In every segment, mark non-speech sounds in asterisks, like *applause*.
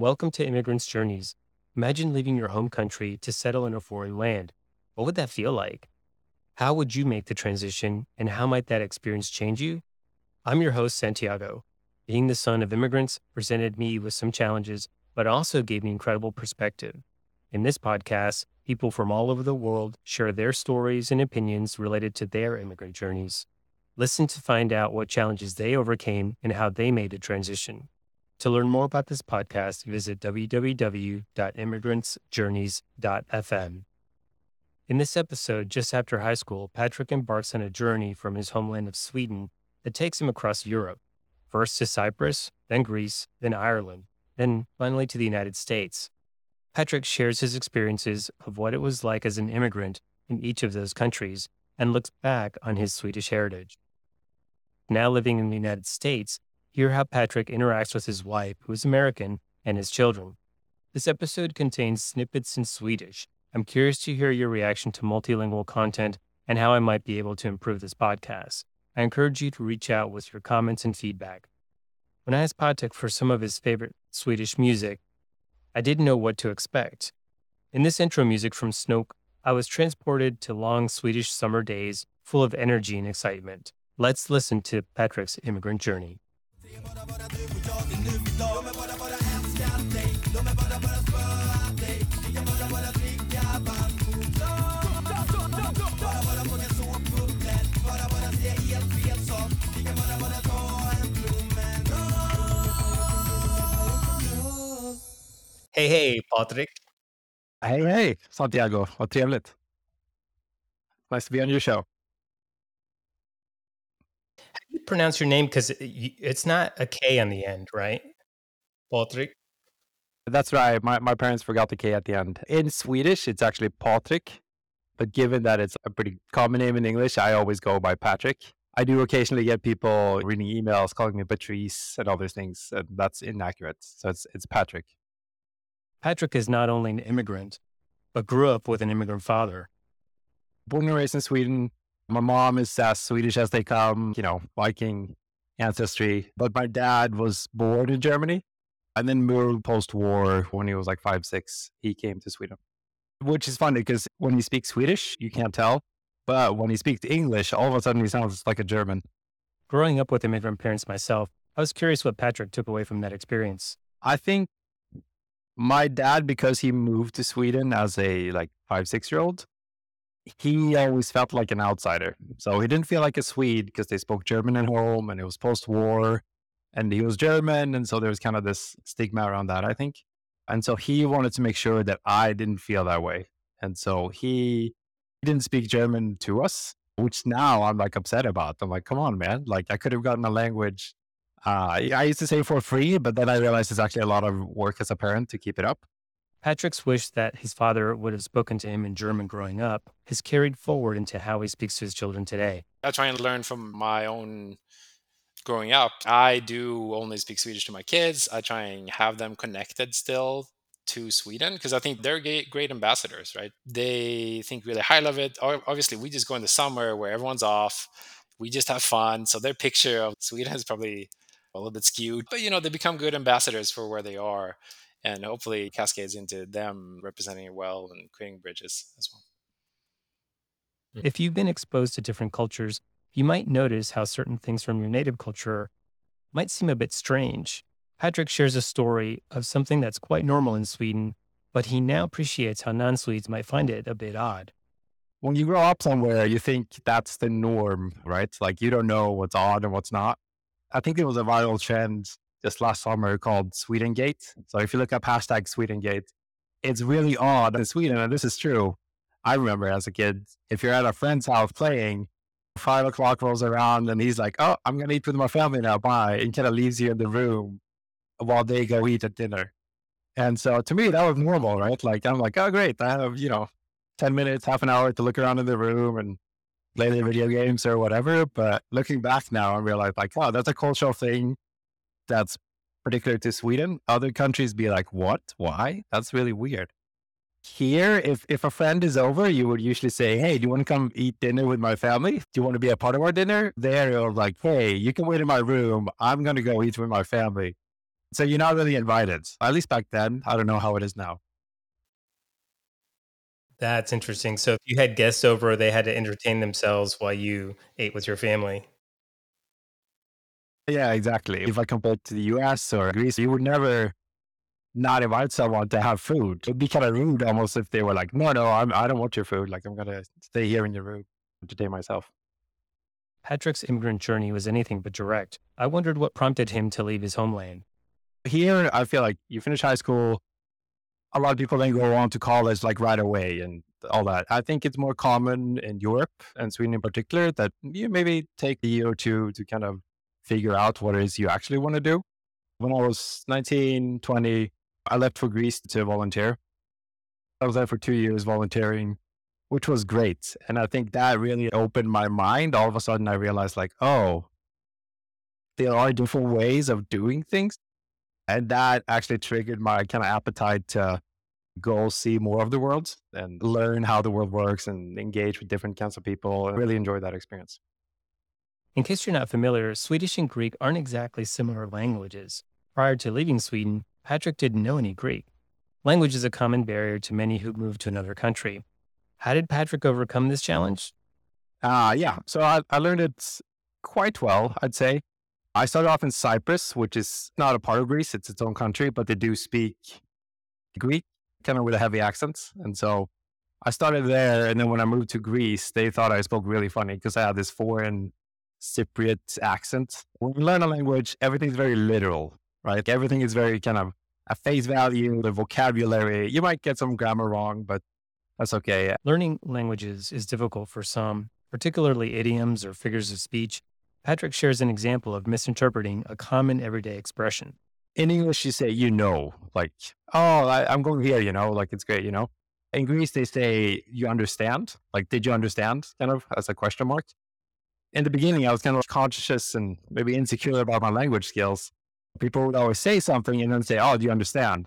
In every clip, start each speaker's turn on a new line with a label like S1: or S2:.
S1: Welcome to Immigrants' Journeys. Imagine leaving your home country to settle in a foreign land. What would that feel like? How would you make the transition, and how might that experience change you? I'm your host, Santiago. Being the son of immigrants presented me with some challenges, but also gave me incredible perspective. In this podcast, people from all over the world share their stories and opinions related to their immigrant journeys. Listen to find out what challenges they overcame and how they made the transition. To learn more about this podcast, visit www.immigrantsjourneys.fm. In this episode, just after high school, Patric embarks on a journey from his homeland of Sweden that takes him across Europe, first to Cyprus, then Greece, then Ireland, then finally to the United States. Patric shares his experiences of what it was like as an immigrant in each of those countries and looks back on his Swedish heritage. Now living in the United States, Hear how Patric interacts with his wife, who is American, and his children. This episode contains snippets in Swedish. I'm curious to hear your reaction to multilingual content and how I might be able to improve this podcast. I encourage you to reach out with your comments and feedback. When I asked Patric for some of his favorite Swedish music, I didn't know what to expect. In this intro music from Snook, I was transported to long Swedish summer days full of energy and excitement. Let's listen to Patric's immigrant journey. Hej, hej Patrik!
S2: Hej, hej Santiago! Vad trevligt. Nice to be on your show.
S1: You pronounce your name? Because it's not a K on the end, right? Patric.
S2: That's right. My, my parents forgot the K at the end. In Swedish, it's actually Patric. But given that it's a pretty common name in English, I always go by Patric. I do occasionally get people reading emails calling me Patrice and all those things. And that's inaccurate. So it's, it's Patric.
S1: Patric is not only an immigrant, but grew up with an immigrant father.
S2: Born and raised in Sweden, my mom is as Swedish as they come, you know, Viking ancestry. But my dad was born in Germany and then moved post war when he was like five, six. He came to Sweden, which is funny because when he speaks Swedish, you can't tell. But when he speaks English, all of a sudden he sounds like a German.
S1: Growing up with immigrant parents myself, I was curious what Patric took away from that experience.
S2: I think my dad, because he moved to Sweden as a like five, six year old, he always felt like an outsider. So he didn't feel like a Swede because they spoke German at home and it was post war and he was German. And so there was kind of this stigma around that, I think. And so he wanted to make sure that I didn't feel that way. And so he he didn't speak German to us, which now I'm like upset about. I'm like, come on, man. Like I could have gotten a language. Uh, I used to say for free, but then I realized it's actually a lot of work as a parent to keep it up.
S1: Patric's wish that his father would have spoken to him in German growing up has carried forward into how he speaks to his children today.
S3: I try and learn from my own growing up. I do only speak Swedish to my kids. I try and have them connected still to Sweden because I think they're great ambassadors, right? They think really highly of it. Obviously, we just go in the summer where everyone's off. We just have fun. So their picture of Sweden is probably a little bit skewed, but you know, they become good ambassadors for where they are and hopefully cascades into them representing it well and creating bridges as well. Hmm.
S1: If you've been exposed to different cultures, you might notice how certain things from your native culture might seem a bit strange. Patric shares a story of something that's quite normal in Sweden, but he now appreciates how non Swedes might find it a bit odd.
S2: When you grow up somewhere, you think that's the norm, right? Like you don't know what's odd and what's not. I think it was a viral trend just last summer called Swedengate. So if you look up hashtag Swedengate, it's really odd in Sweden, and this is true. I remember as a kid, if you're at a friend's house playing, five o'clock rolls around and he's like, Oh, I'm going to eat with my family now. Bye. And kind of leaves you in the room while they go eat at dinner. And so to me, that was normal, right? Like, I'm like, Oh, great. I have, you know, 10 minutes, half an hour to look around in the room and play the video games or whatever. But looking back now, I realize like, wow, that's a cultural thing that's particular to Sweden. Other countries be like, what? Why? That's really weird. Here, if, if a friend is over, you would usually say, Hey, do you want to come eat dinner with my family? Do you want to be a part of our dinner? There, you're like, Hey, you can wait in my room. I'm going to go eat with my family. So you're not really invited. At least back then. I don't know how it is now.
S1: That's interesting. So if you had guests over, they had to entertain themselves while you ate with your family.
S2: Yeah, exactly. If I compare to the US or Greece, you would never not invite someone to have food. It'd be kind of rude almost if they were like, no, no, I'm, I don't want your food. Like, I'm going to stay here in your room, entertain myself.
S1: Patric's immigrant journey was anything but direct. I wondered what prompted him to leave his homeland.
S2: Here, I feel like you finish high school, a lot of people then go on to college like right away and all that. I think it's more common in Europe and Sweden in particular that you maybe take a year or two to kind of figure out what it is you actually want to do. When I was 19, 20, I left for Greece to volunteer. I was there for two years volunteering, which was great. And I think that really opened my mind. All of a sudden, I realized, like, oh, there are different ways of doing things. And that actually triggered my kind of appetite to go see more of the world and learn how the world works and engage with different kinds of people. Really enjoyed that experience.
S1: In case you're not familiar, Swedish and Greek aren't exactly similar languages. Prior to leaving Sweden, Patric didn't know any Greek. Language is a common barrier to many who move to another country. How did Patric overcome this challenge?
S2: Uh, yeah, so I, I learned it quite well, I'd say. I started off in Cyprus, which is not a part of Greece, it's its own country, but they do speak Greek, kind of with a heavy accent. And so I started there. And then when I moved to Greece, they thought I spoke really funny because I had this foreign Cypriot accent. When you learn a language, everything's very literal, right? Everything is very kind of a face value, the vocabulary. You might get some grammar wrong, but that's okay.
S1: Learning languages is difficult for some, particularly idioms or figures of speech. Patric shares an example of misinterpreting a common everyday expression.
S2: In English, you say, you know, like, oh, I, am going here, you know, like it's great, you know. In Greece, they say, you understand, like, did you understand, kind of, as a question mark. In the beginning, I was kind of conscious and maybe insecure about my language skills people would always say something and then say, "Oh, do you understand?"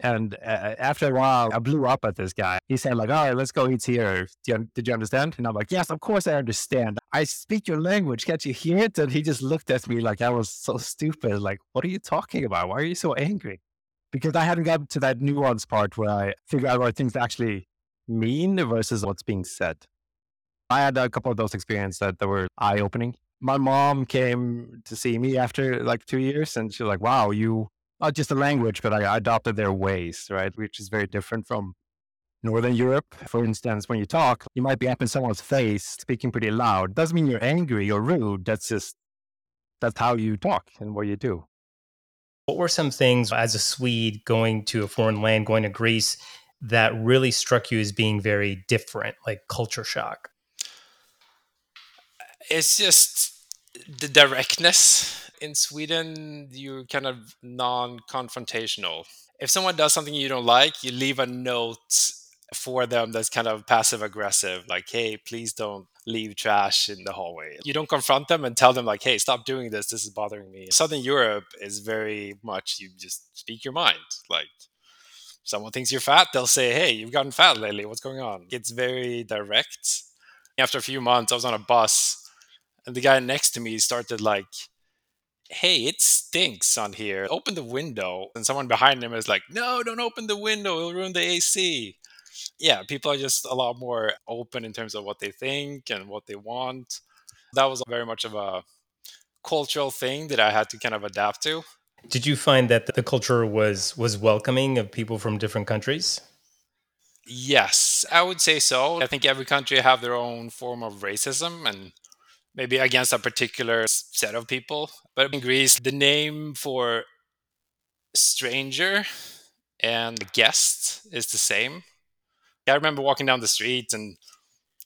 S2: And uh, after a while, I blew up at this guy. He said, "Like, all right, let's go eat here. You, did you understand?" And I'm like, "Yes, of course I understand. I speak your language. Can't you hear it?" And he just looked at me like I was so stupid. Like, what are you talking about? Why are you so angry? Because I hadn't gotten to that nuance part where I figure out what things actually mean versus what's being said. I had a couple of those experiences that, that were eye opening my mom came to see me after like two years and she's like, wow, you, not just the language, but I adopted their ways, right? Which is very different from Northern Europe. For instance, when you talk, you might be up in someone's face, speaking pretty loud. Doesn't mean you're angry or rude. That's just, that's how you talk and what you do.
S1: What were some things as a Swede going to a foreign land, going to Greece, that really struck you as being very different, like culture shock?
S4: It's just the directness in Sweden. You're kind of non-confrontational. If someone does something you don't like, you leave a note for them that's kind of passive aggressive, like, "Hey, please don't leave trash in the hallway." You don't confront them and tell them like, "Hey, stop doing this. This is bothering me." Southern Europe is very much you just speak your mind. Like someone thinks you're fat, they'll say, "Hey, you've gotten fat lately. What's going on?" It's very direct. After a few months, I was on a bus and the guy next to me started like hey it stinks on here. Open the window. And someone behind him is like no don't open the window. It'll ruin the ac yeah people are just a lot more open in terms of what they think and what they want. That was very much of a cultural thing that i had to kind of adapt to.
S1: Did you find that the culture was was welcoming of people from different countries?
S4: Yes i would say so. I think every country have their own form of racism and maybe against a particular set of people. But in Greece, the name for stranger and guest is the same. I remember walking down the street and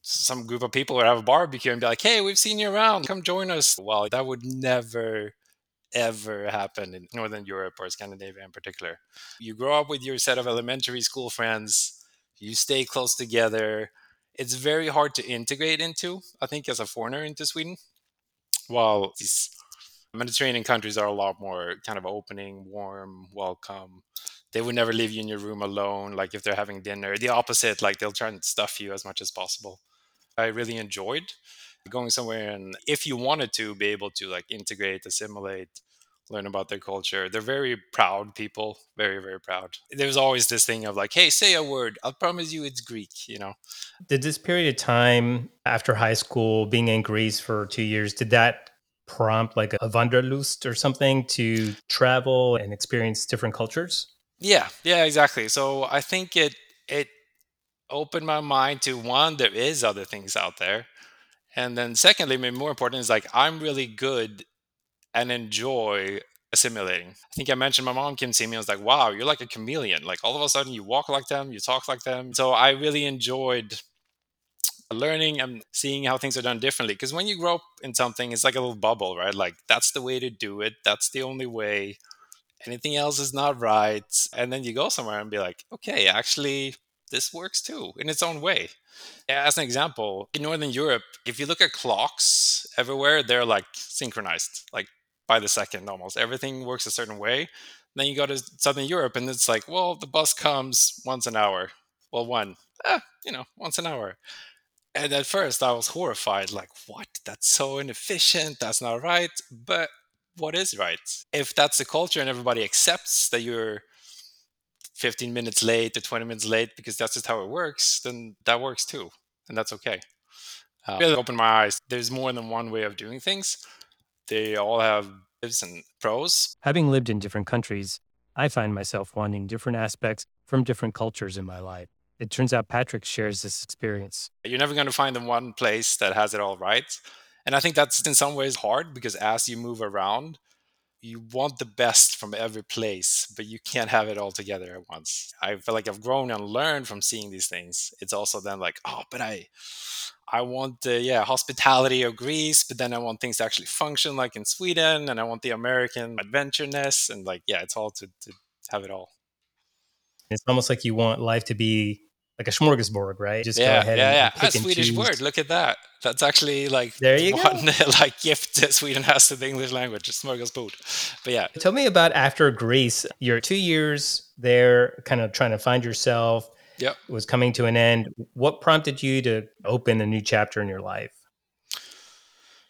S4: some group of people would have a barbecue and be like, hey, we've seen you around. Come join us. Well, that would never, ever happen in Northern Europe or Scandinavia in particular. You grow up with your set of elementary school friends, you stay close together it's very hard to integrate into, I think, as a foreigner into Sweden. While these Mediterranean countries are a lot more kind of opening, warm, welcome. They would never leave you in your room alone, like if they're having dinner. The opposite, like they'll try and stuff you as much as possible. I really enjoyed going somewhere and if you wanted to be able to like integrate, assimilate,
S2: learn about their culture. They're very proud people, very, very proud. There's always this thing of like, hey, say a word. I'll promise you it's Greek, you know?
S1: Did this period of time after high school, being in Greece for two years, did that prompt like a wanderlust or something to travel and experience different cultures?
S2: Yeah, yeah, exactly. So I think it it opened my mind to one, there is other things out there. And then secondly, maybe more important is like I'm really good and enjoy assimilating. I think I mentioned my mom came see me. I was like, wow, you're like a chameleon. Like all of a sudden you walk like them, you talk like them. So I really enjoyed learning and seeing how things are done differently. Because when you grow up in something, it's like a little bubble, right? Like that's the way to do it. That's the only way. Anything else is not right. And then you go somewhere and be like, okay, actually, this works too in its own way. As an example, in Northern Europe, if you look at clocks everywhere, they're like synchronized, like by the second almost. Everything works a certain way. Then you go to Southern Europe and it's like, well, the bus comes once an hour. Well, one, eh, you know, once an hour. And at first I was horrified, like, what? That's so inefficient. That's not right. But what is right? If that's the culture and everybody accepts that you're 15 minutes late or 20 minutes late because that's just how it works, then that works too. And that's okay. Uh, really opened my eyes. There's more than one way of doing things. They all have pros and pros.
S1: Having lived in different countries, I find myself wanting different aspects from different cultures in my life. It turns out Patric shares this experience.
S2: You're never going to find the one place that has it all right. And I think that's in some ways hard because as you move around, you want the best from every place, but you can't have it all together at once. I feel like I've grown and learned from seeing these things. It's also then like, oh, but I, I want the yeah hospitality of Greece, but then I want things to actually function like in Sweden, and I want the American adventureness, and like yeah, it's all to, to have it all.
S1: It's almost like you want life to be like a smorgasbord, right?
S2: Just yeah, go ahead yeah, and, yeah. a Swedish choose. word. Look at that. That's actually like
S1: there you
S2: one
S1: go. *laughs*
S2: like gift that Sweden has to the English language, smorgasbord. But yeah,
S1: tell me about after Greece. You're two years there, kind of trying to find yourself.
S2: Yep,
S1: was coming to an end. What prompted you to open a new chapter in your life?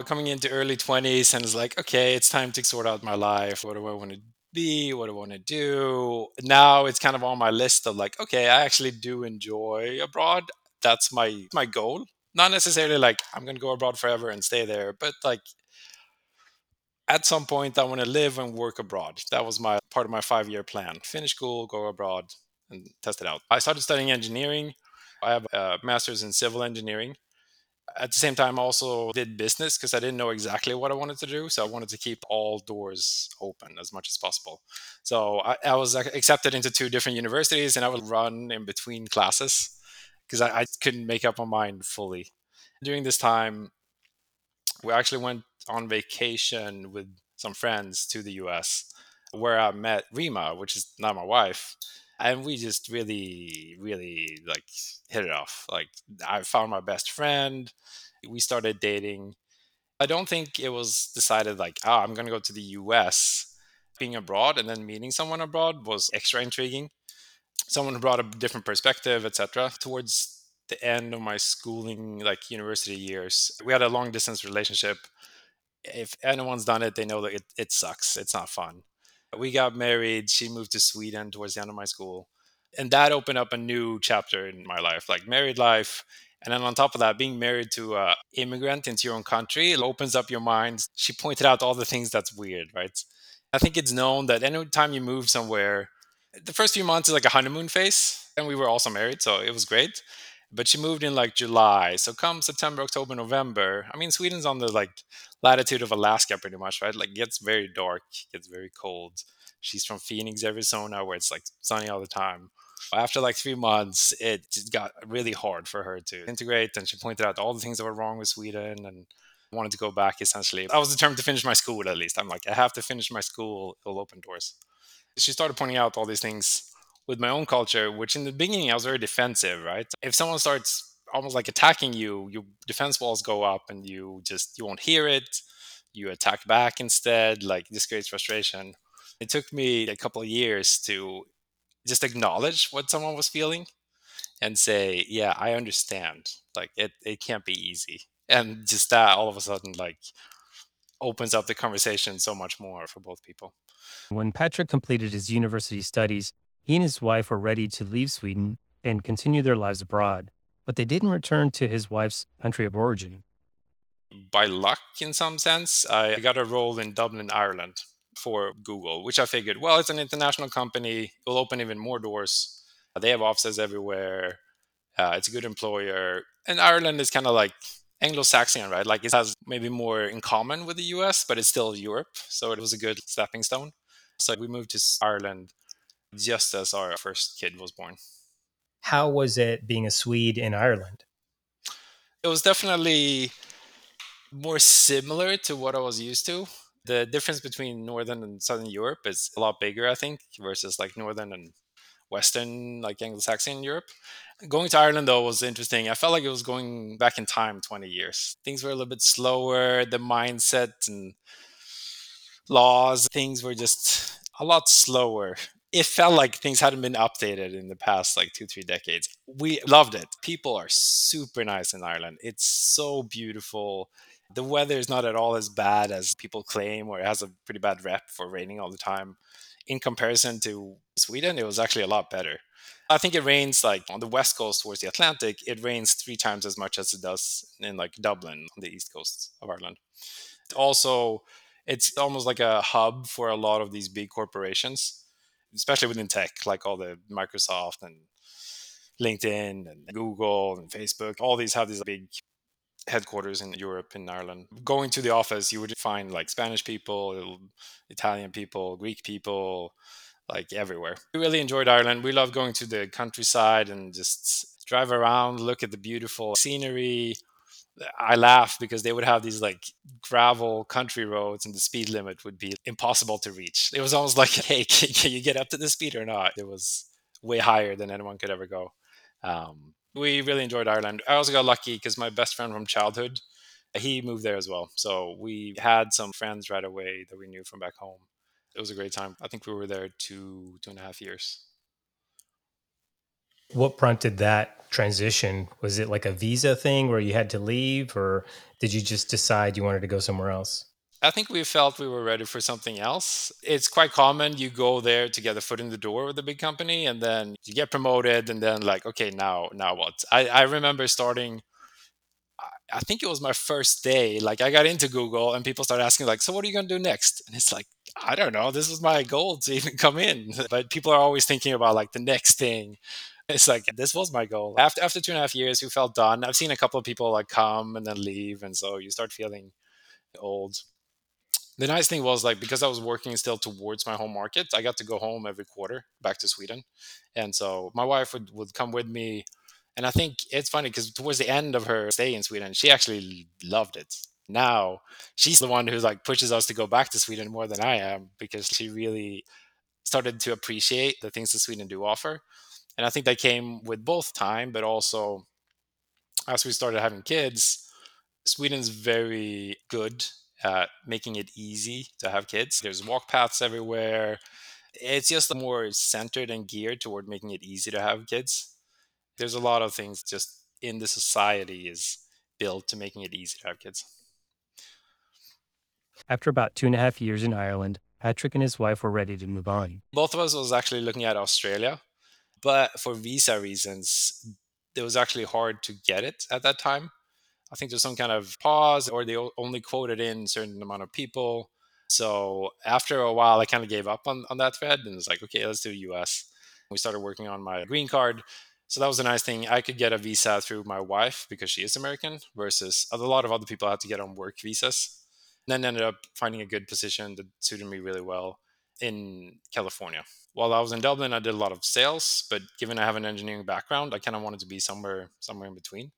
S2: Coming into early 20s, and it's like, okay, it's time to sort out my life. What do I want to be? What do I want to do? Now it's kind of on my list of like, okay, I actually do enjoy abroad. That's my my goal. Not necessarily like I'm to go abroad forever and stay there, but like at some point I want to live and work abroad. That was my part of my 5-year plan. Finish school, go abroad and test it out. I started studying engineering. I have a master's in civil engineering at the same time also did business because i didn't know exactly what i wanted to do so i wanted to keep all doors open as much as possible. So i, I was accepted into two different universities and i would run in between classes because I, I couldn't make up my mind fully. During this time we actually went on vacation with some friends to the us where i met rima which is not my wife and we just really really like hit it off like i found my best friend we started dating. I don't think it was decided like oh i'm going to go to the us being abroad and then meeting someone abroad was extra intriguing. Someone brought a different perspective etc towards the end of my schooling like university years we had a long distance relationship. If anyone's done it they know that it, it sucks. It's not fun we got married. She moved to Sweden towards the end of my school. And that opened up a new chapter in my life, like married life. And then on top of that, being married to an immigrant into your own country, it opens up your mind. She pointed out all the things that's weird, right? I think it's known that anytime you move somewhere, the first few months is like a honeymoon phase. And we were also married, so it was great but she moved in like July. So come September, October, November, I mean, Sweden's on the like latitude of Alaska pretty much, right? Like gets very dark, gets very cold. She's from Phoenix, Arizona, where it's like sunny all the time. After like three months, it got really hard for her to integrate. And she pointed out all the things that were wrong with Sweden and wanted to go back essentially. I was determined to finish my school at least. I'm like, I have to finish my school, it'll open doors. She started pointing out all these things with my own culture, which in the beginning I was very defensive, right? If someone starts almost like attacking you, your defense walls go up and you just you won't hear it. You attack back instead, like this creates frustration. It took me a couple years to just acknowledge what someone was feeling and say, Yeah, I understand. Like it it can't be easy. And just that all of a sudden like opens up the conversation so much more for both people.
S1: When Patric completed his university studies, he and his wife were ready to leave Sweden and continue their lives abroad, but they didn't return to his wife's country of origin.
S2: By luck, in some sense, I got a role in Dublin, Ireland for Google, which I figured, well, it's an international company, it will open even more doors. They have offices everywhere. Uh, it's a good employer. And Ireland is kind of like Anglo-Saxon, right? Like it has maybe more in common with the US, but it's still Europe. So it was a good stepping stone. So we moved to Ireland just as our first kid was born.
S1: How was it being a Swede in Ireland?
S2: It was definitely more similar to what I was used to. The difference between Northern and Southern Europe is a lot bigger, I think, versus like Northern and Western, like Anglo-Saxon Europe. Going to Ireland though was interesting. I felt like it was going back in time 20 years. Things were a little bit slower. The mindset and laws, things were just a lot slower. It felt like things hadn't been updated in the past like two, three decades. We loved it. People are super nice in Ireland. It's so beautiful. The weather is not at all as bad as people claim, or it has a pretty bad rep for raining all the time. In comparison to Sweden, it was actually a lot better. I think it rains like on the west coast towards the Atlantic, it rains three times as much as it does in like Dublin on the east coast of Ireland. Also, it's almost like a hub for a lot of these big corporations, especially within tech, like all the Microsoft and LinkedIn and Google and Facebook. All these have these big headquarters in Europe, in Ireland. Going to the office, you would find like Spanish people, Italian people, Greek people, like everywhere. We really enjoyed Ireland. We love going to the countryside and just drive around, look at the beautiful scenery, I laugh because they would have these like gravel country roads and the speed limit would be impossible to reach. It was almost *laughs* like, hey, can, can you get up to the speed or not? It was way higher than anyone could ever go. Um, we really enjoyed Ireland. I also got lucky because my best friend from childhood, he moved there as well. So we had some friends right away that we knew from back home. It was a great time. I think we were there two, two and a half years.
S1: What prompted that transition? Was it like a visa thing where you had to leave, or did you just decide you wanted to go somewhere else?
S2: I think we felt we were ready for something else. It's quite common you go there to get a foot in the door with a big company and then you get promoted and then like, okay, now now what? I, I remember starting I think it was my first day. Like I got into Google and people started asking like, so what are you gonna do next? And it's like, I don't know. This was my goal to even come in. *laughs* But people are always thinking about like the next thing it's like this was my goal. After after two and a half years, you felt done. I've seen a couple of people like come and then leave, and so you start feeling old. The nice thing was like because I was working still towards my home market, I got to go home every quarter back to Sweden, and so my wife would would come with me. And I think it's funny because towards the end of her stay in Sweden, she actually loved it. Now she's the one who like pushes us to go back to Sweden more than I am because she really started to appreciate the things that Sweden do offer and I think that came with both time, but also as we started having kids, Sweden's very good at making it easy to have kids. There's walk paths everywhere. It's just more centered and geared toward making it easy to have kids. There's a lot of things just in the society is built to making it easy to have kids.
S1: After about two and a half years in Ireland, Patric and his wife were ready to move on.
S2: Both of us was actually looking at Australia but for visa reasons, it was actually hard to get it at that time. I think there's some kind of pause, or they only quoted in certain amount of people. So after a while, I kind of gave up on, on that thread and was like, okay, let's do US. We started working on my green card. So that was a nice thing. I could get a visa through my wife because she is American, versus a lot of other people had to get on work visas. And then ended up finding a good position that suited me really well in California while I was in Dublin, I did a lot of sales, but given I have an engineering background, I kind of wanted to be somewhere somewhere in between.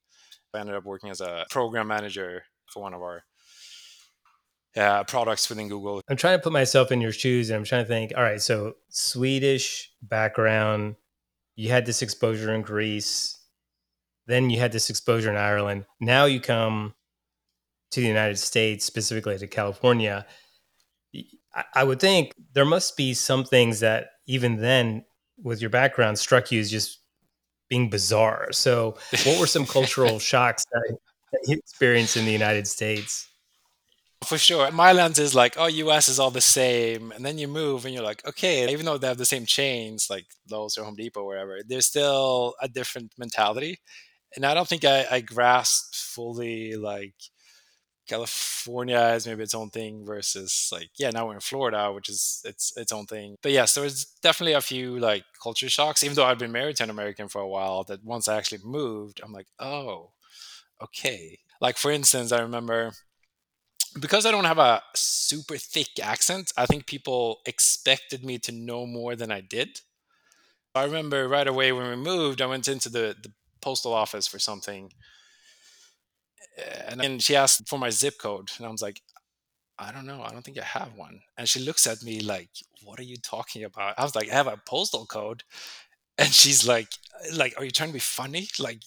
S2: I ended up working as a program manager for one of our uh, products within Google.
S1: I'm trying to put myself in your shoes, and I'm trying to think. All right, so Swedish background, you had this exposure in Greece, then you had this exposure in Ireland. Now you come to the United States, specifically to California. I would think there must be some things that even then, with your background, struck you as just being bizarre. So, what were some *laughs* cultural shocks that you experienced in the United States?
S2: For sure. My lens is like, oh, US is all the same. And then you move and you're like, okay, even though they have the same chains, like Lowe's or Home Depot or wherever, there's still a different mentality. And I don't think I, I grasped fully like California is maybe its own thing versus like yeah now we're in Florida which is its its own thing. But yes there was definitely a few like culture shocks even though I've been married to an American for a while that once I actually moved I'm like oh okay. Like for instance I remember because I don't have a super thick accent I think people expected me to know more than I did. I remember right away when we moved I went into the, the postal office for something Eh, and then she asked for my zip code and i was like i don't know i don't think i have one. And she looks at me like what are you talking about? I was like i have a postal code. And she's like like are you trying to be funny? Like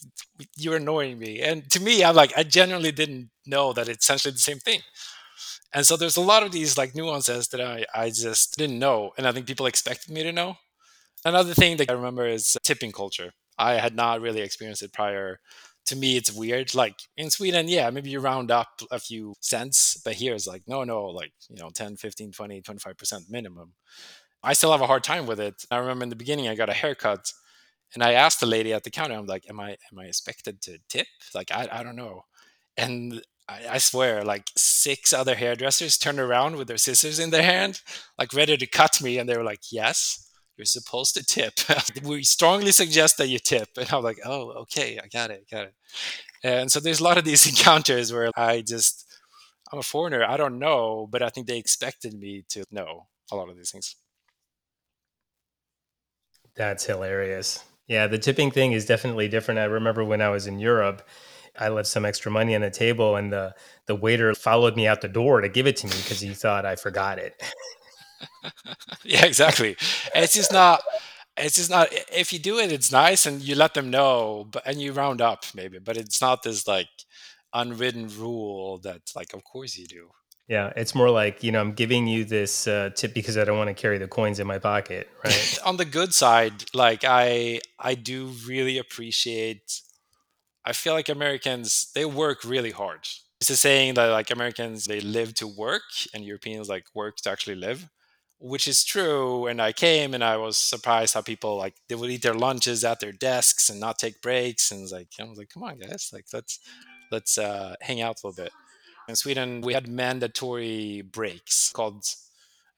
S2: you're annoying me. And to me i'm like i genuinely didn't know that it's essentially the same thing. And so there's a lot of these like nuances that i i just didn't know and i think people expected me to know. Another thing that i remember is tipping culture. I had not really experienced it prior to me it's weird like in sweden yeah maybe you round up a few cents but here it's like no no like you know 10 15 20 25% minimum. I still have a hard time with it. I remember in the beginning i got a haircut and i asked the lady at the counter i'm like am i am i expected to tip? Like i, I don't know. And I, I swear like six other hairdressers turned around with their scissors in their hand like ready to cut me and they were like yes you're supposed to tip. *laughs* we strongly suggest that you tip. And I'm like, oh, okay, I got it, got it. And so there's a lot of these *laughs* encounters where I just, I'm a foreigner, I don't know, but I think they expected me to know a lot of these things.
S1: That's hilarious. Yeah, the tipping thing is definitely different. I remember when I was in Europe, I left some extra money on the table and the the waiter followed me out the door to give it to me because he thought I forgot it. *laughs*
S2: yeah, exactly. It's just not. It's just not. If you do it, it's nice, and you let them know, but and you round up maybe. But it's not this like unwritten rule that like, of course you do.
S1: Yeah, it's more like you know I'm giving you this uh, tip because I don't want to carry the coins in my pocket, right? *laughs*
S2: On the good side, like I I do really appreciate. I feel like Americans they work really hard. It's a saying that like Americans they live to work and Europeans like work to actually live which is true. And I came and I was surprised how people like they would eat their lunches at their desks and not take breaks. And like I was like, come on, guys, like let's let's uh, hang out a little bit. In Sweden, we had mandatory breaks called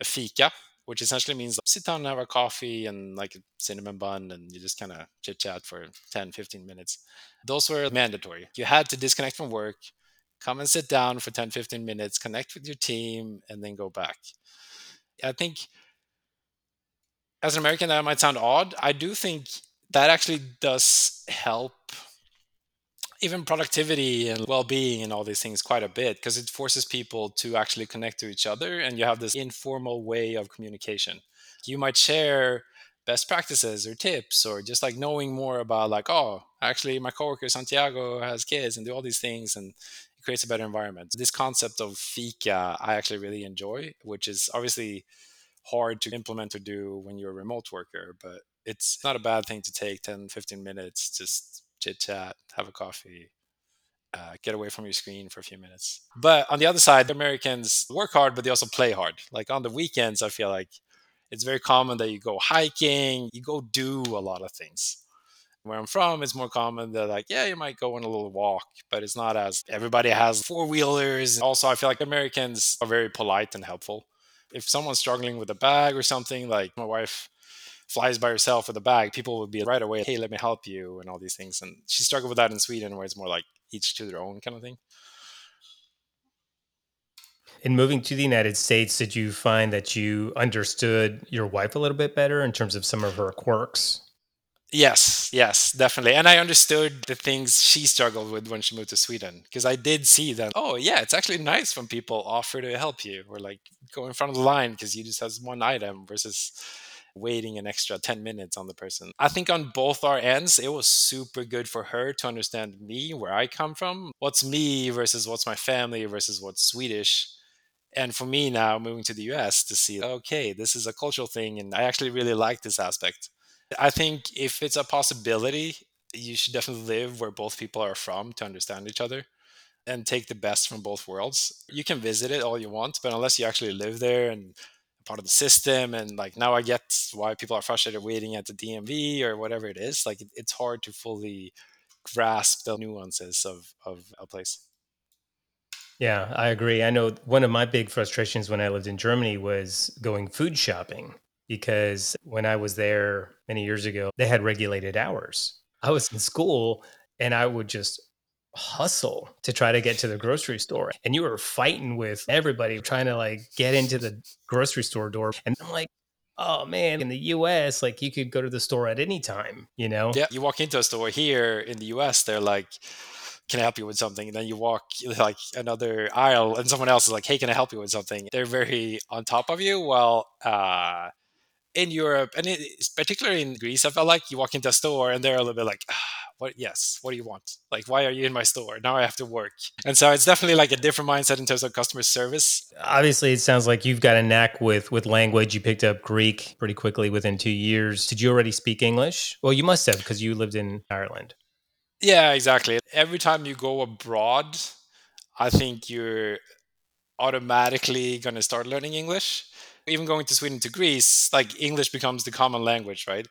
S2: a fika, which essentially means like, sit down and have a coffee and like a cinnamon bun and you just kind of chit chat for 10, 15 minutes. Those were mandatory. You had to disconnect from work, come and sit down for 10, 15 minutes, connect with your team, and then go back. I think as an American, that might sound odd. I do think that actually does help even productivity and well-being and all these things quite a bit because it forces people to actually connect to each other and you have this informal way of communication you might share best practices or tips or just like knowing more about like oh actually my coworker santiago has kids and do all these things and it creates a better environment this concept of fika i actually really enjoy which is obviously hard to implement or do when you're a remote worker, but it's not a bad thing to take 10, 15 minutes, just chit chat, have a coffee, uh, get away from your screen for a few minutes. But on the other side, Americans work hard, but they also play hard. Like on the weekends, I feel like it's very common that you go hiking, you go do a lot of things. Where I'm from, it's more common that like, yeah, you might go on a little walk, but it's not as everybody has four wheelers. Also, I feel like Americans are very polite and helpful if someone's struggling with a bag or something, like my wife flies by herself with a bag, people would be right away, hey, let me help you, and all these things. And she struggled with that in Sweden, where it's more like each to their own kind of thing.
S1: In moving to the United States, did you find that you understood your wife a little bit better in terms of some of her quirks?
S2: Yes, yes, definitely. And I understood the things she struggled with when she moved to Sweden because I did see that, oh, yeah, it's actually nice when people offer to help you or like go in front of the line because you just have one item versus waiting an extra 10 minutes on the person. I think on both our ends, it was super good for her to understand me, where I come from, what's me versus what's my family versus what's Swedish. And for me now, moving to the US to see, okay, this is a cultural thing. And I actually really like this aspect I think if it's a possibility, you should definitely live where both people are from to understand each other. and take the best from both worlds. You can visit it all you want, but unless you actually live there and part of the system and like now I get why people are frustrated waiting at the DMV or whatever it is, like it's hard to fully grasp the nuances of of a place.
S1: Yeah, I agree. I know one of my big frustrations when I lived in Germany was going food shopping because when I was there many years ago, they had regulated hours. I was in school and I would just hustle to try to get to the grocery store. And you were fighting with everybody trying to like get into the grocery store door. And I'm like, oh man, in the US, like you could go to the store at any time, you know?
S2: Yeah. You walk into a store here in the US, they're like, can I help you with something? And then you walk *laughs* like another aisle and someone else is like, hey, can I help you with something? They're very on top of you. Well, uh, in Europe, and it, particularly in Greece, I felt like you walk into a store and they're a little bit like, ah, "What? Yes, what do you want? Like, why are you in my store? Now I have to work." And so it's definitely like a different mindset in terms of customer service.
S1: Obviously, it sounds like you've got a knack with with language. You picked up Greek pretty quickly within two years. Did you already speak English? Well, you must have because you lived in Ireland.
S2: Yeah, exactly. Every time you go abroad, I think you're automatically going to start learning English even going to Sweden to Greece, like English becomes the common language, right?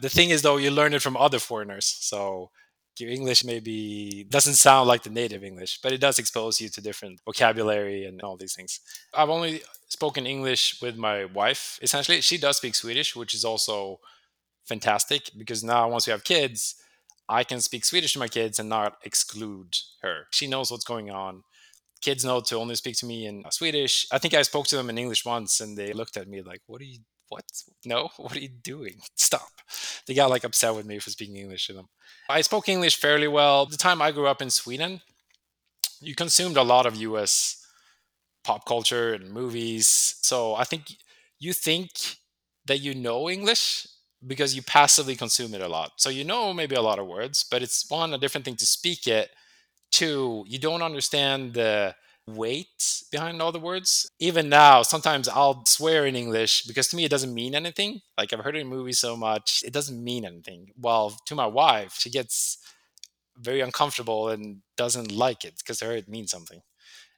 S2: The thing is, though, you learn it from other foreigners. So your English maybe doesn't sound like the native English, but it does expose you to different vocabulary and all these things. I've only spoken English with my wife, essentially. She does speak Swedish, which is also fantastic because now once we have kids, I can speak Swedish to my kids and not exclude her. She knows what's going on kids know to only speak to me in uh, Swedish. I think I spoke to them in English once and they looked at me like, what are you, what? No, *laughs* what are you doing? Stop. They got like upset with me for speaking English to them. I spoke English fairly well. The time I grew up in Sweden, you consumed a lot of US pop culture and movies. So I think you think that you know English because you passively consume it a lot. So you know maybe a lot of words, but it's one, a different thing to speak it Two, you don't understand the weight behind all the words. Even now, sometimes I'll swear in English because to me it doesn't mean anything. Like I've heard it in movies so much, it doesn't mean anything. While to my wife, she gets very uncomfortable and doesn't like it because to her it means something.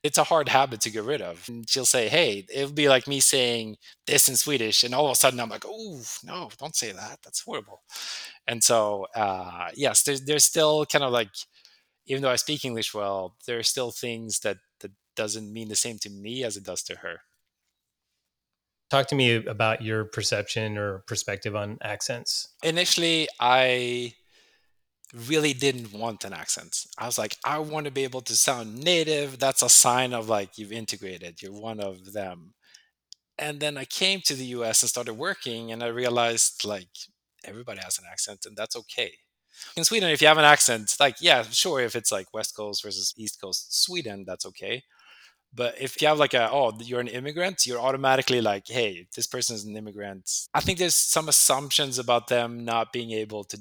S2: It's a hard habit to get rid of. And she'll say, Hey, it'll be like me saying this in Swedish. And all of a sudden I'm like, Oh, no, don't say that. That's horrible. And so, uh, yes, there's, there's still kind of like even though I speak English well, there are still things that that doesn't mean the same to me as it does to her.
S1: Talk to me about your perception or perspective on accents.
S2: Initially, I really didn't want an accent. I was like, I want to be able to sound native. That's a sign of like you've integrated, you're one of them. And then I came to the US and started working, and I realized like everybody has an accent, and that's okay. In Sweden, if you have an accent, like, yeah, sure, if it's like West Coast versus East Coast Sweden, that's okay. But if you have like a, oh, you're an immigrant, you're automatically like, hey, this person is an immigrant. I think there's some assumptions about them not being able to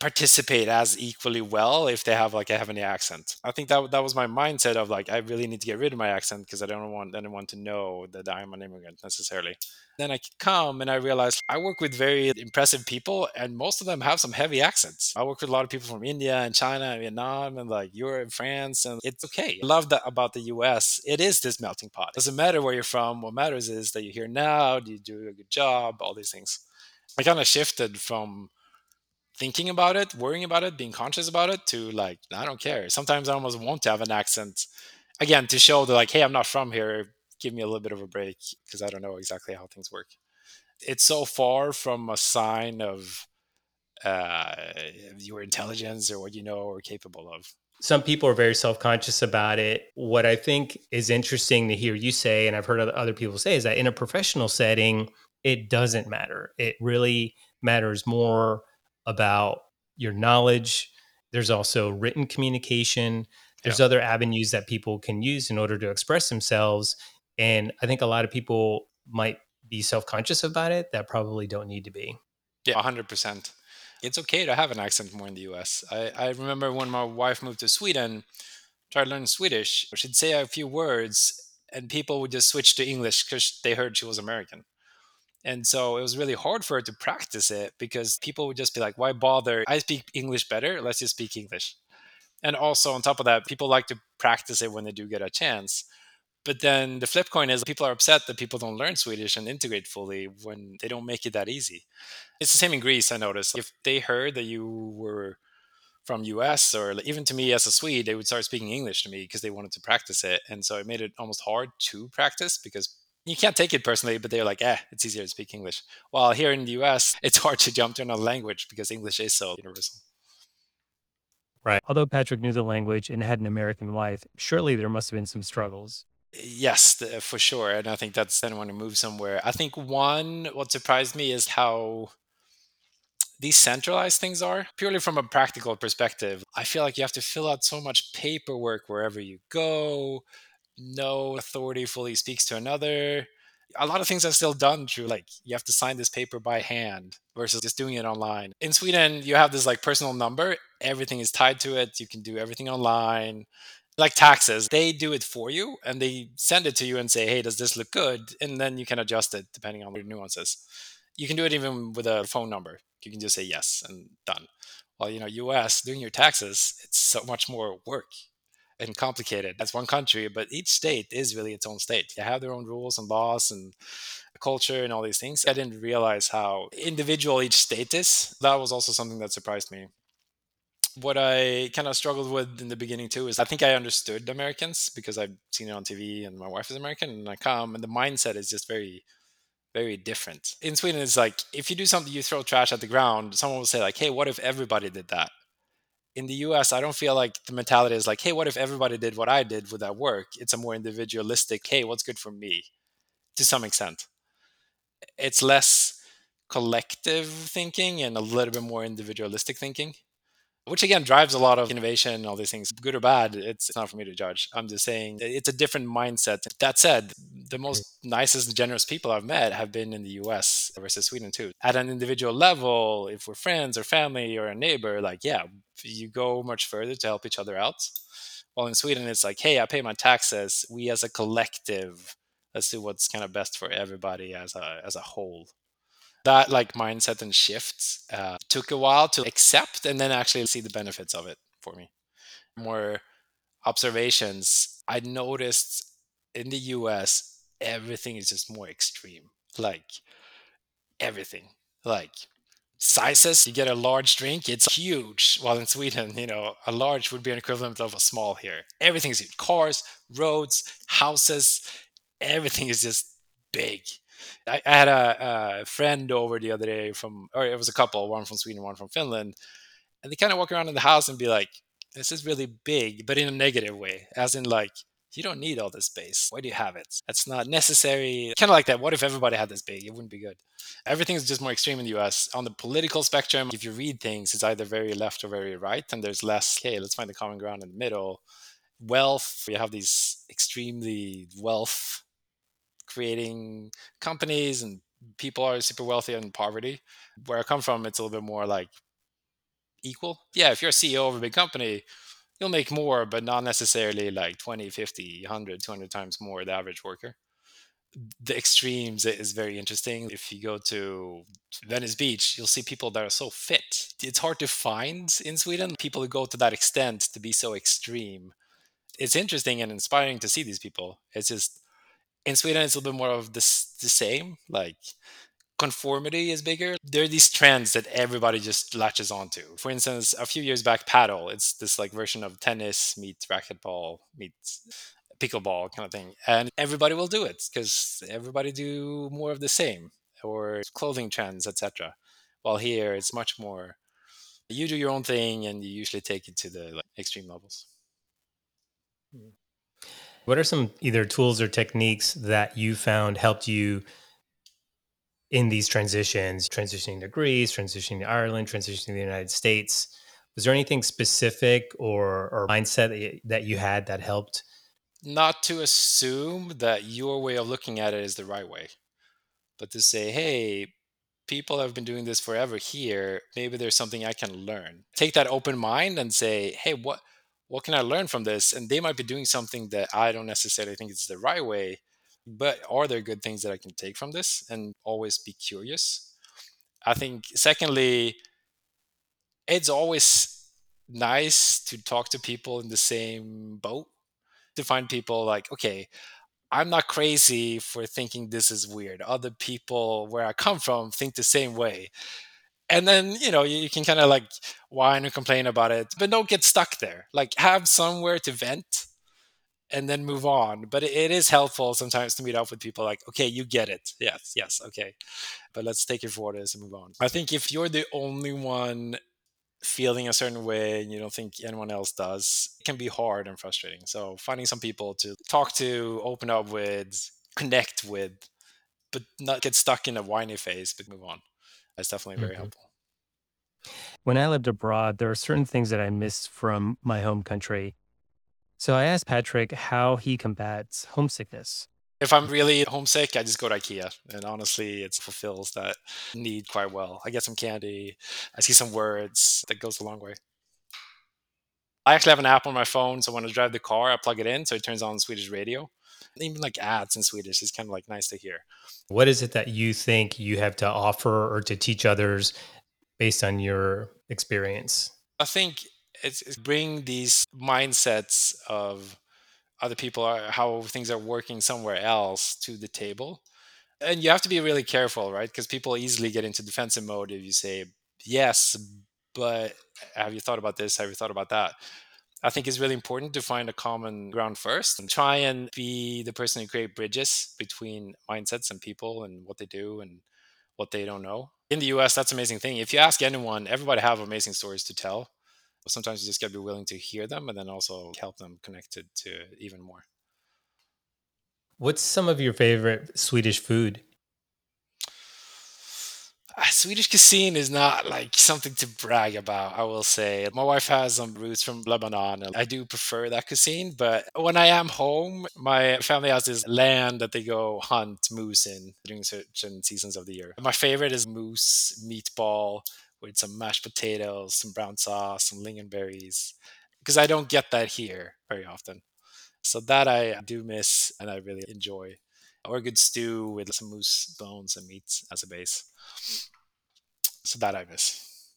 S2: participate as equally well if they have like a heavenly accent. I think that that was my mindset of like I really need to get rid of my accent because I don't want anyone to know that I'm an immigrant necessarily. Then I come and I realized I work with very impressive people and most of them have some heavy accents. I work with a lot of people from India and China and Vietnam and like Europe, and France, and it's okay. I love that about the US. It is this melting pot. It doesn't matter where you're from. What matters is that you're here now, do you do a good job, all these things. I kind of shifted from thinking about it, worrying about it, being conscious about it to like, I don't care. Sometimes I almost want to have an accent again to show that like, hey, I'm not from here. Give me a little bit of a break because I don't know exactly how things work. It's so far from a sign of uh, your intelligence or what you know or capable of.
S1: Some people are very self conscious about it. What I think is interesting to hear you say, and I've heard other people say, is that in a professional setting, it doesn't matter. It really matters more about your knowledge. There's also written communication. There's yeah. other avenues that people can use in order to express themselves. And I think a lot of people might be self conscious about it that probably don't need to be.
S2: Yeah, 100%. It's okay to have an accent more in the US. I, I remember when my wife moved to Sweden, tried to learn Swedish, she'd say a few words and people would just switch to English because they heard she was American. And so it was really hard for her to practice it because people would just be like, why bother? I speak English better. Let's just speak English. And also, on top of that, people like to practice it when they do get a chance. But then the flip coin is people are upset that people don't learn Swedish and integrate fully when they don't make it that easy. It's the same in Greece, I noticed. If they heard that you were from US or even to me as a Swede, they would start speaking English to me because they wanted to practice it. And so it made it almost hard to practice because you can't take it personally, but they're like, eh, it's easier to speak English. While here in the US, *laughs* it's hard to jump to another language because English is so universal.
S1: Right. Although Patric knew the language and had an American wife, surely there must have been some struggles.
S2: Yes, for sure. And I think that's then when you move somewhere. I think one, what surprised me is how decentralized things are purely from a practical perspective. I feel like you have to fill out so much paperwork wherever you go. No authority fully speaks to another a lot of things are still done through like you have to sign this paper by hand versus just doing it online. In Sweden, you have this like personal number, everything is tied to it. You can do everything online. Like taxes, they do it for you and they send it to you and say, hey, does this look good? And then you can adjust it depending on your nuances. You can do it even with a phone number. You can just say yes and done. Well, you know, US, doing your taxes, it's so much more work and complicated. That's one country, but each state is really its own state. They have their own rules and laws and culture and all these things. I didn't realize how individual each state is. That was also something that surprised me. What I kind of struggled with in the beginning too is I think I understood Americans because I've seen it on TV and my wife is American and I come and the mindset is just very very different. In Sweden, it's like if you do something, you throw trash at the ground, someone will say, like, hey, what if everybody did that? In the US, I don't feel like the mentality is like, hey, what if everybody did what I did with that work? It's a more individualistic, hey, what's good for me to some extent. It's less collective thinking and a little bit more individualistic thinking which again drives a lot of innovation and all these things. Good or bad it's not for me to judge. I'm just saying it's a different mindset. That said the most nicest and generous people i've met have been in the us versus sweden too. At an individual level if we're friends or family or a neighbor like yeah you go much further to help each other out. Well in sweden it's like hey i pay my taxes. We as a collective let's do what's kind of best for everybody as a as a whole that like mindset and shifts uh, took a while to accept and then actually see the benefits of it for me. More observations. I noticed in the us everything is just more extreme like everything. Like sizes you get a large drink it's huge. While in sweden you know a large would be an equivalent of a small here. Everything's huge. Cars roads houses everything is just big I, I had a, a, friend over the other day from, or it was a couple, one from Sweden, one from Finland, and they kind of walk around in the house and be like, "This is really big," but in a negative way, as in like, "You don't need all this space. Why do you have it? That's not necessary." Kind of like that. What if everybody had this big? It wouldn't be good. Everything is just more extreme in the U.S. On the political spectrum, if you read things, it's either very left or very right, and there's less. Okay, let's find the common ground in the middle. Wealth, you have these extremely wealth creating companies and people are super wealthy and poverty. Where I come from, it's a little bit more like equal. Yeah, if you're a CEO of a big company, you'll make more, but not necessarily like 20, 50, 100, 200 times more the average worker. The extremes is very interesting. If you go to Venice Beach, you'll see people that are so fit. It's hard to find in Sweden people who go to that extent to be so extreme. It's interesting and inspiring to see these people. It's just in Sweden, it's a little bit more of this the same. Like conformity is bigger. There are these trends that everybody just latches onto. For instance, a few years back, padel. It's this like version of tennis meets racquetball meets pickleball kind of thing, and everybody will do it because everybody do more of the same or clothing trends, etc. While here, it's much more you do your own thing and you usually take it to the like, extreme levels.
S1: Hmm. What are some either tools or techniques that you found helped you in these transitions, transitioning to Greece, transitioning to Ireland, transitioning to the United States? Was there anything specific or, or mindset that you had that helped?
S2: Not to assume that your way of looking at it is the right way, but to say, hey, people have been doing this forever here. Maybe there's something I can learn. Take that open mind and say, hey, what what can I learn from this? And they might be doing something that I don't necessarily think is the right way, but are there good things that I can take from this? And always be curious. I think, secondly, it's always nice to talk to people in the same boat to find people like okay i'm not crazy for thinking this is weird other people where i come from think the same way and then you know you, you can kind of like whine and complain about it but don't get stuck there. Like have somewhere to vent and then move on. But it, it is helpful sometimes to meet up with people like okay you get it. Yes yes okay. But let's take it for what it is and move on. I think if you're the only one feeling a certain way and you don't think anyone else does it can be hard and frustrating. So finding some people to talk to open up with connect with but not get stuck in a whiny phase but move on that's definitely very
S1: Mhm.
S2: helpful
S1: When I lived abroad, there are certain things that I miss from my home country. So I asked Patric how he combats homesickness.
S2: if i'm really homesick i just go to ikea and honestly it fulfills that need quite well i get some candy i see some words that goes a long way I actually have an app on my phone, so when I drive the car, I plug it in, so it turns on Swedish radio. Even like ads in Swedish is kind of like nice to hear.
S1: What is it that you think you have to offer or to teach others based on your experience?
S2: I think it's, it's bring these mindsets of other people are how things are working somewhere else to the table, and you have to be really careful, right? Because people easily get into defensive mode if you say yes, but have you thought about this? Have you thought about that? I think it's really important to find a common ground first and try and be the person who create bridges between mindsets and people and what they do and what they don't know. In the US, that's an amazing thing. If you ask anyone, everybody have amazing stories to tell. Sometimes you just gotta be willing to hear them and then also help them connected to even more.
S1: What's some of your favorite Swedish food?
S2: Uh, Swedish cuisine is not like something to brag about, I will say. My wife has some roots from Lebanon, and I do prefer that cuisine. But when I am home, my family has this land that they go hunt moose in during certain seasons of the year. My favorite is moose meatball with some mashed potatoes, some brown sauce, some lingonberries, because I don't get that here very often. So that I do miss and I really enjoy. Or a good stew with some moose bones and meats as a base. So that I miss.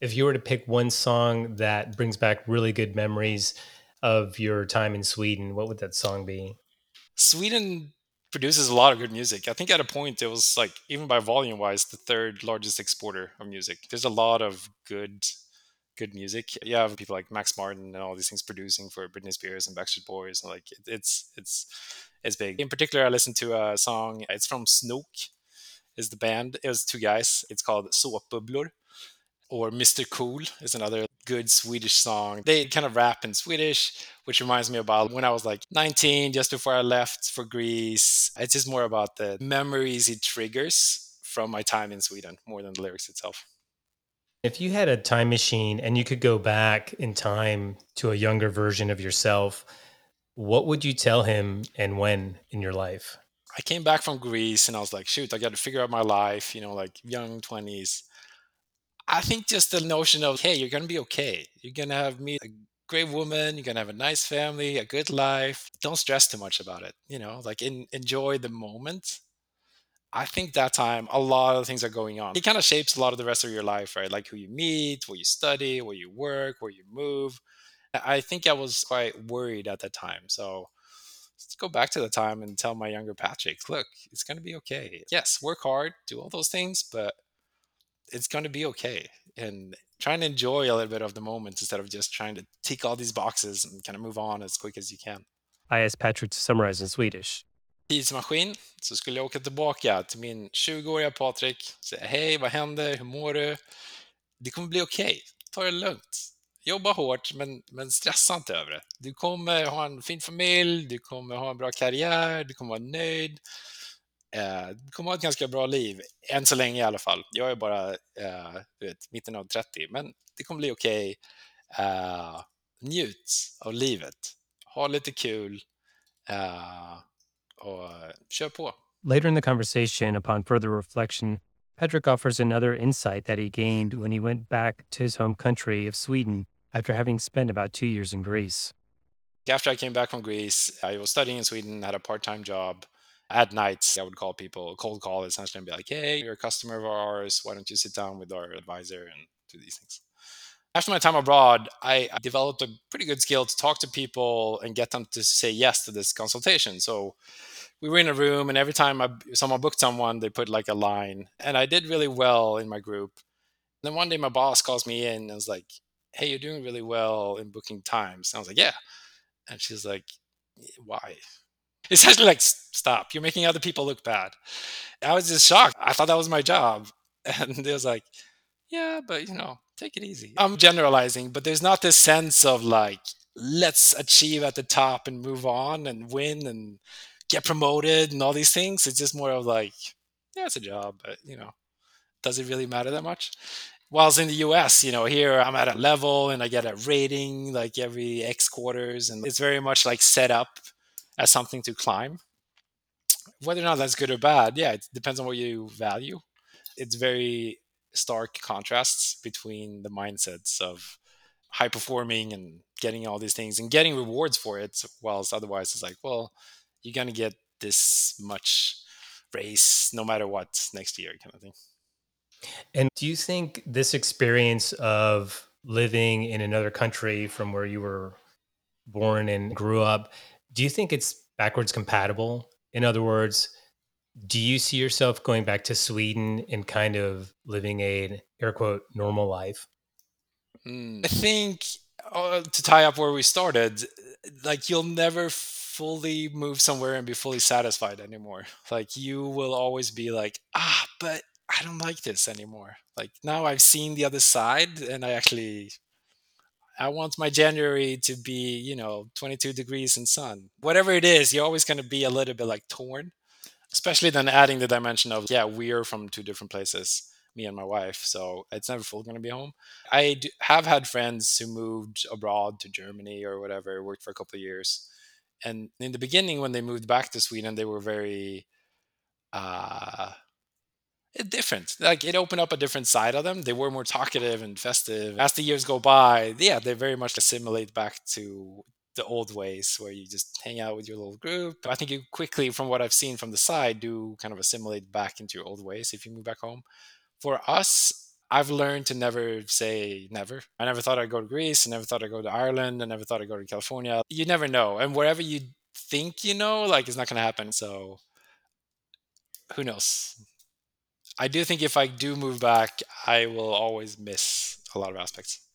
S1: If you were to pick one song that brings back really good memories of your time in Sweden, what would that song be?
S2: Sweden produces a lot of good music. I think at a point it was like even by volume wise the third largest exporter of music. There's a lot of good good music. You have people like Max Martin and all these things producing for Britney Spears and Backstreet Boys. And like it, it's it's it's big. In particular, I listened to a song. It's from Snook, is the band. It was two guys. It's called Såpbubblor. Or Mr. Cool is another good Swedish song. They kind of rap in Swedish, which reminds me about when I was like 19, just before I left for Greece. It's just more about the memories it triggers from my time in Sweden more than the lyrics itself.
S1: If you had a time machine and you could go back in time to a younger version of yourself, what would you tell him and when in your life?
S2: I came back from Greece and I was like, shoot, I got to figure out my life, you know, like young 20s. I think just the notion of, hey, you're going to be okay. You're going to have meet a great woman. You're going to have a nice family, a good life. Don't stress too much about it. You know, like in, enjoy the moment. I think that time a lot of things are going on. It kind of shapes a lot of the rest of your life, right? Like who you meet, where you study, where you work, where you move. I think I was quite worried at that time. So let's go back to the time and tell my younger Patric, look, it's going to be okay. Yes, work hard, do all those things, but it's going to be okay. And try and enjoy a little bit of the moment instead of just trying to tick all these boxes and kind of move on as quick as you can.
S1: I asked Patric to summarize in Swedish.
S2: Tidsmaskin så skulle jag åka tillbaka till min 20-åriga Patrik. och Säga hej, vad händer? Hur mår du? Det kommer bli okej. Okay. Ta det lugnt. Jobba hårt, men, men stressa inte över det. Du kommer ha en fin familj, du kommer ha en bra karriär, du kommer vara nöjd. Eh, du kommer ha ett ganska bra liv, än så länge i alla fall. Jag är bara eh, vet, mitten av 30, men det kommer bli okej. Okay. Eh, njut av livet. Ha lite kul. Eh, och kör på.
S1: Later in the conversation, upon further reflection, Patric offers another insight that he gained when he went back to his home country of Sweden after having spent about two years in Greece.
S2: After I came back from Greece, I was studying in Sweden, had a part time job. At nights, I would call people, cold call essentially, and be like, hey, you're a customer of ours. Why don't you sit down with our advisor and do these things? After my time abroad, I developed a pretty good skill to talk to people and get them to say yes to this consultation. So we were in a room, and every time I, someone booked someone, they put like a line, and I did really well in my group. And then one day, my boss calls me in and was like, "Hey, you're doing really well in booking times." And I was like, "Yeah," and she's like, "Why?" *laughs* Essentially, like, "Stop! You're making other people look bad." I was just shocked. I thought that was my job, *laughs* and it was like, "Yeah, but you know, take it easy." I'm generalizing, but there's not this sense of like, let's achieve at the top and move on and win and get promoted and all these things. It's just more of like, yeah, it's a job, but you know, does it really matter that much? Whilst in the US, you know, here I'm at a level and I get a rating like every X quarters, and it's very much like set up as something to climb. Whether or not that's good or bad, yeah, it depends on what you value. It's very stark contrasts between the mindsets of high performing and getting all these things and getting rewards for it, whilst otherwise it's like, well, you're going to get this much race no matter what next year kind of thing.
S1: And do you think this experience of living in another country from where you were born and grew up do you think it's backwards compatible? In other words do you see yourself going back to sweden and kind of living a air quote normal life
S2: mm, i think uh, to tie up where we started like you'll never fully move somewhere and be fully satisfied anymore. Like you will always be like, ah, but I don't like this anymore. Like now I've seen the other side and I actually I want my January to be, you know, 22 degrees and sun. Whatever it is, you're always going to be a little bit like torn, especially then adding the dimension of, yeah, we're from two different places, me and my wife. So it's never fully going to be home. I do, have had friends who moved abroad to Germany or whatever, worked for a couple of years and in the beginning when they moved back to sweden they were very uh different like it opened up a different side of them they were more talkative and festive as the years go by yeah they very much assimilate back to the old ways where you just hang out with your little group i think you quickly from what i've seen from the side do kind of assimilate back into your old ways if you move back home for us I've learned to never say never. I never thought I'd go to Greece. I never thought I'd go to Ireland. I never thought I'd go to California. You never know. And wherever you think you know, like it's not going to happen. So who knows? I do think if I do move back, I will always miss a lot of aspects.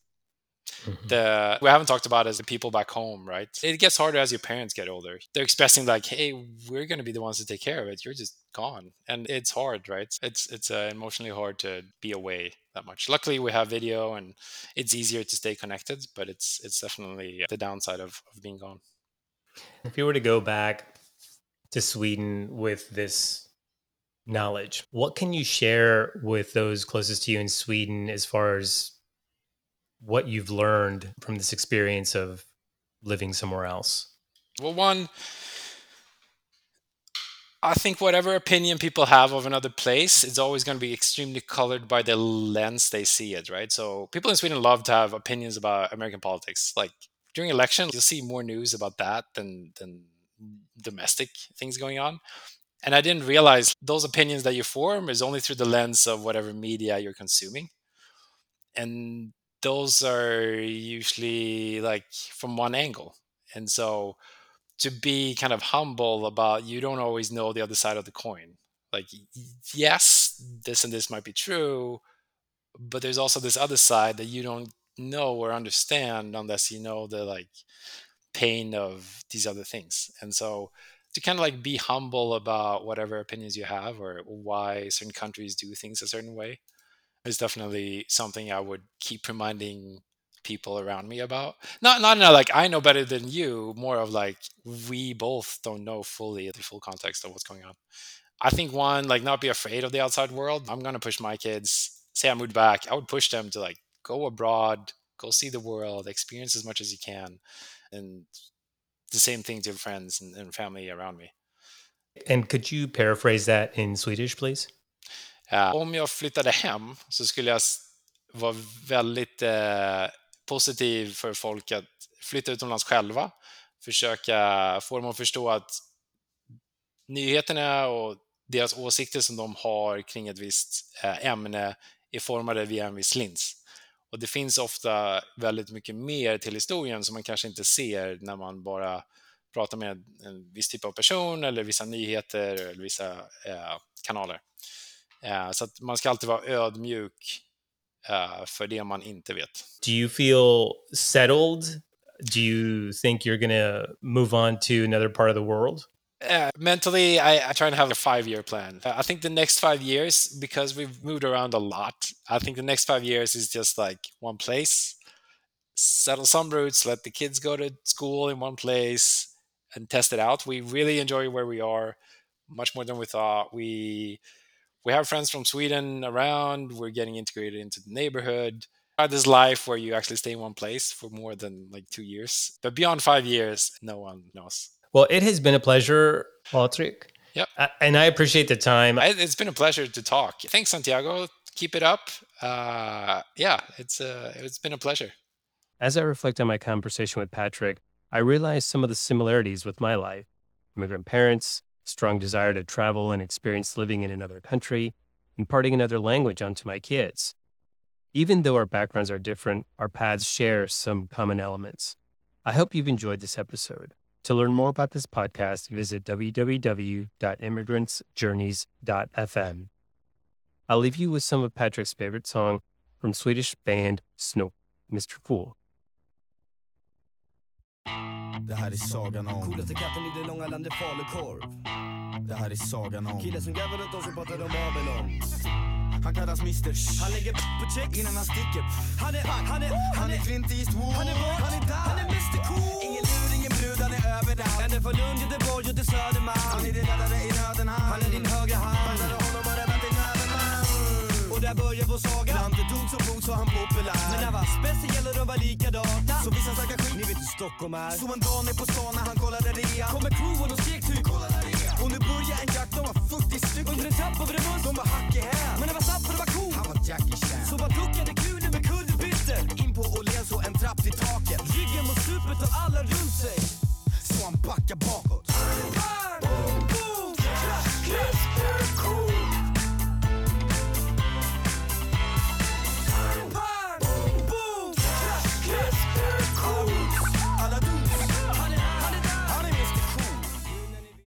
S2: Mm-hmm. The we haven't talked about is the people back home, right? It gets harder as your parents get older. They're expressing like, "Hey, we're going to be the ones to take care of it. You're just gone," and it's hard, right? It's it's uh, emotionally hard to be away that much. Luckily, we have video, and it's easier to stay connected. But it's it's definitely the downside of of being gone.
S1: If you were to go back to Sweden with this knowledge, what can you share with those closest to you in Sweden as far as what you've learned from this experience of living somewhere else?
S2: Well, one, I think whatever opinion people have of another place it's always going to be extremely colored by the lens they see it, right? So people in Sweden love to have opinions about American politics. Like during election, you'll see more news about that than than domestic things going on. And I didn't realize those opinions that you form is only through the lens of whatever media you're consuming. And those are usually like from one angle. And so to be kind of humble about you don't always know the other side of the coin. Like, yes, this and this might be true, but there's also this other side that you don't know or understand unless you know the like pain of these other things. And so to kind of like be humble about whatever opinions you have or why certain countries do things a certain way is definitely something I would keep reminding people around me about. Not not in a, like I know better than you, more of like we both don't know fully the full context of what's going on. I think one, like not be afraid of the outside world. I'm gonna push my kids, say I moved back, I would push them to like go abroad, go see the world, experience as much as you can. And the same thing to friends and, and family around me.
S1: And could you paraphrase that in Swedish, please?
S2: Uh, om jag flyttade hem så skulle jag vara väldigt eh, positiv för folk att flytta utomlands själva. Försöka få dem att förstå att nyheterna och deras åsikter som de har kring ett visst eh, ämne är formade via en viss lins. Och det finns ofta väldigt mycket mer till historien som man kanske inte ser när man bara pratar med en viss typ av person eller vissa nyheter eller vissa eh, kanaler. Eh, så att man ska alltid vara ödmjuk uh, för det man inte vet.
S1: Do you feel settled? Do you think you're going to move on to another part of the world?
S2: Uh, mentally, I, I, try and have a five year plan. I think the next five years, because we've moved around a lot, I think the next five years is just like one place, settle some roots, let the kids go to school in one place and test it out. We really enjoy where we are much more than we thought. We we have friends from Sweden around. We're getting integrated into the neighborhood. This life where you actually stay in one place for more than like two years, but beyond five years, no one knows.
S1: Well, it has been a pleasure, Patric.
S2: Yep.
S1: And I appreciate the time.
S2: I, it's been a pleasure to talk. Thanks, Santiago. Keep it up. Uh, yeah, it's uh, it's been a pleasure.
S1: As I reflect on my conversation with Patric, I realize some of the similarities with my life. Immigrant parents, strong desire to travel and experience living in another country, imparting another language onto my kids. Even though our backgrounds are different, our paths share some common elements. I hope you've enjoyed this episode. To learn more about this podcast, visit www.immigrantsjourneys.fm. I'll leave you with some of Patric's favorite song from Swedish band Snook, Mr. Cool.
S5: Det här är sagan om Coolaste katten i det långa landet falukorv. Det här är sagan om Killen som garvar runt oss och pratar om Babylon. Han kallas Mr Han lägger på check innan han sticker. Han är, han är, han är Clint Eastwood. Han är vad? Han är där. Han är Mr Cool. Ingen lur, ingen brud, han är överallt Ända från Lund, Göteborg och till Södermalm. Han är din räddare i nöden, han Han är din högra hand. Där börjar vår saga och de var likadana. Så vissa snackar skit, ni vet hur Stockholm är. Så en dag ner på stan när han kollade rea. Kommer crewen och skrek typ “Kolla där rea”. Och nu börjar en jakt, de var 40 stycken. Under en trapp över en must, de var hack i häl. Men det var snabbt för det var cool. Han var Jackie Chan. Så bara duckade kulen med kullerbyttor. In på Åhléns och en trapp till taket. Ryggen mot stupet och alla runt sig. Så han backar bak